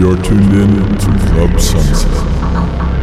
You're tuned in to Club Sunset.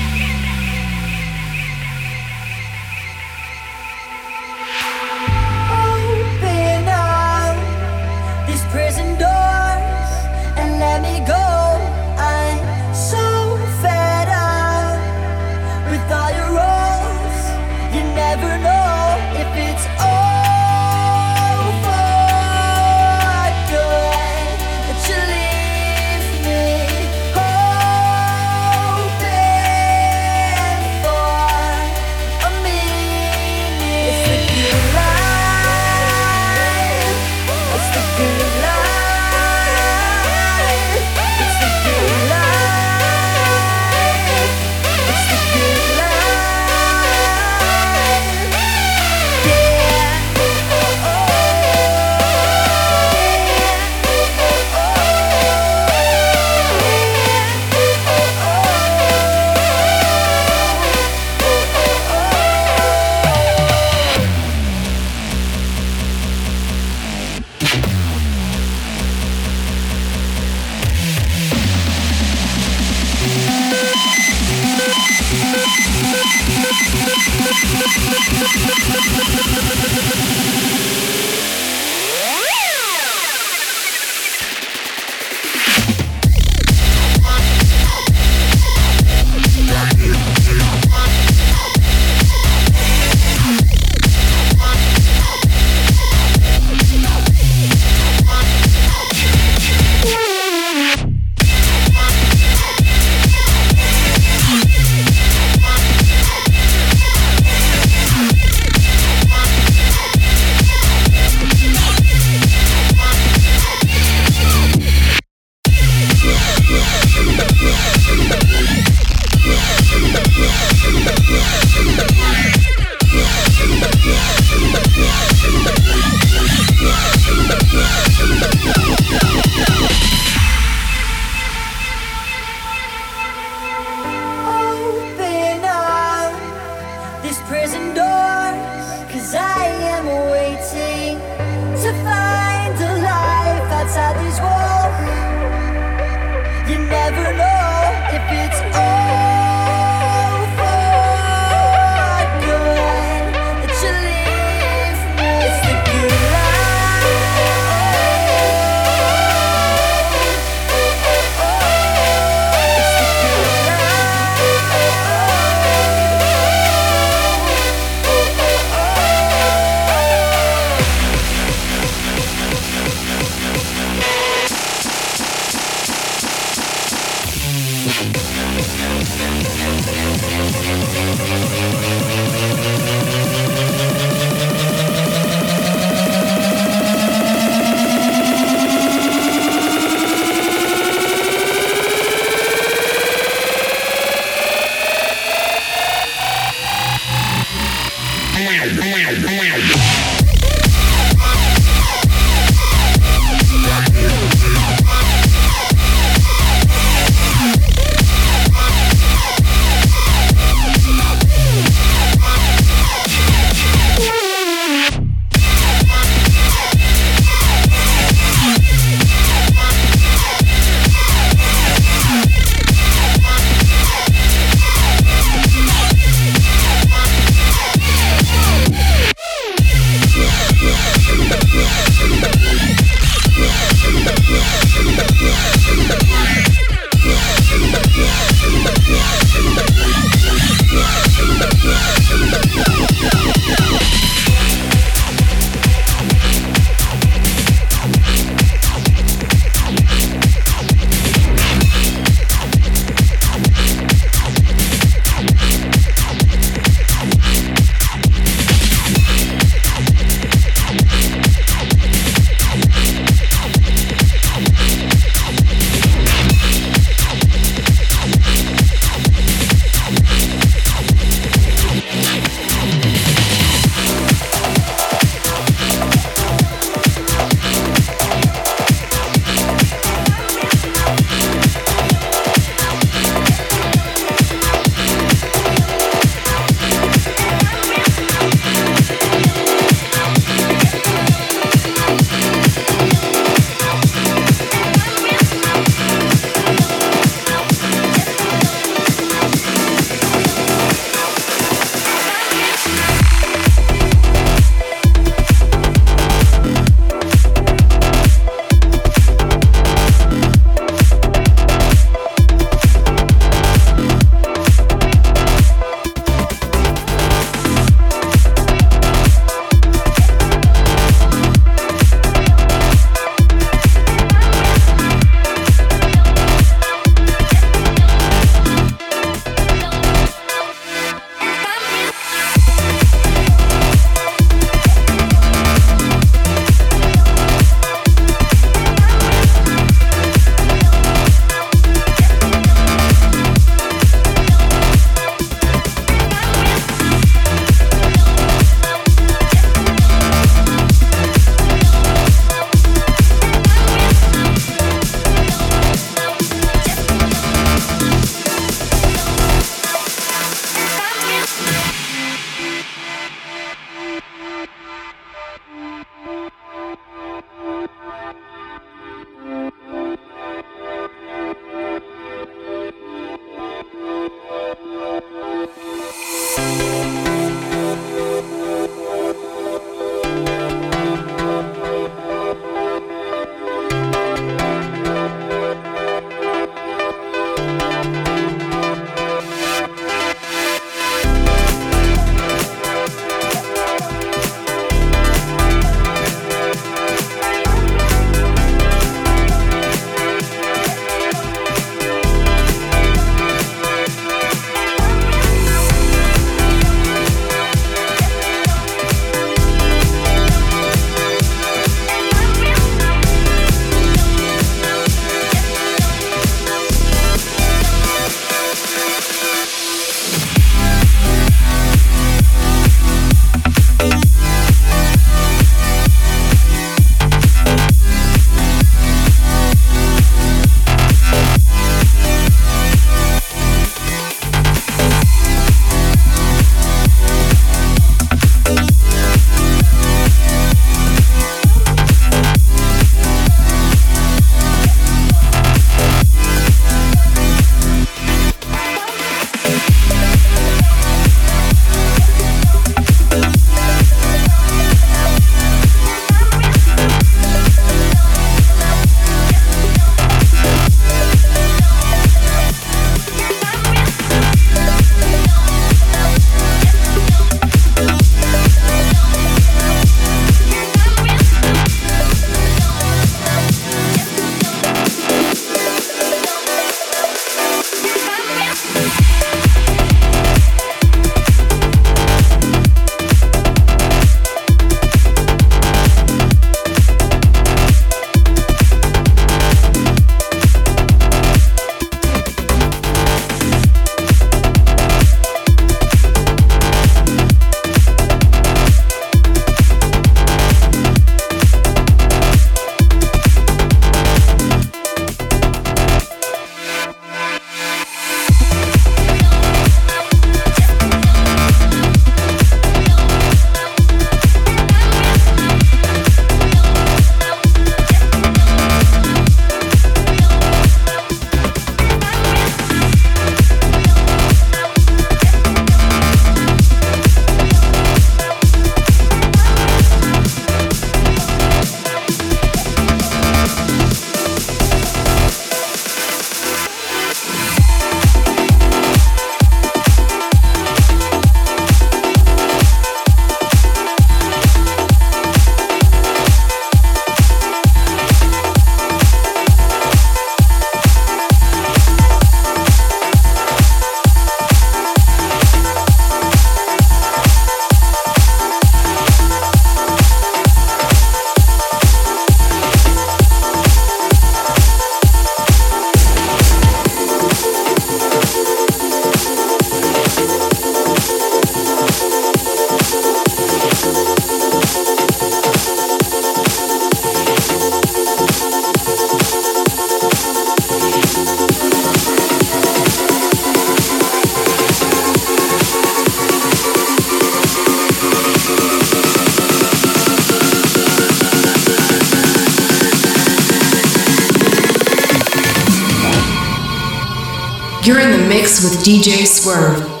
Mix with DJ Swerve.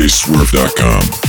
djswerve.com.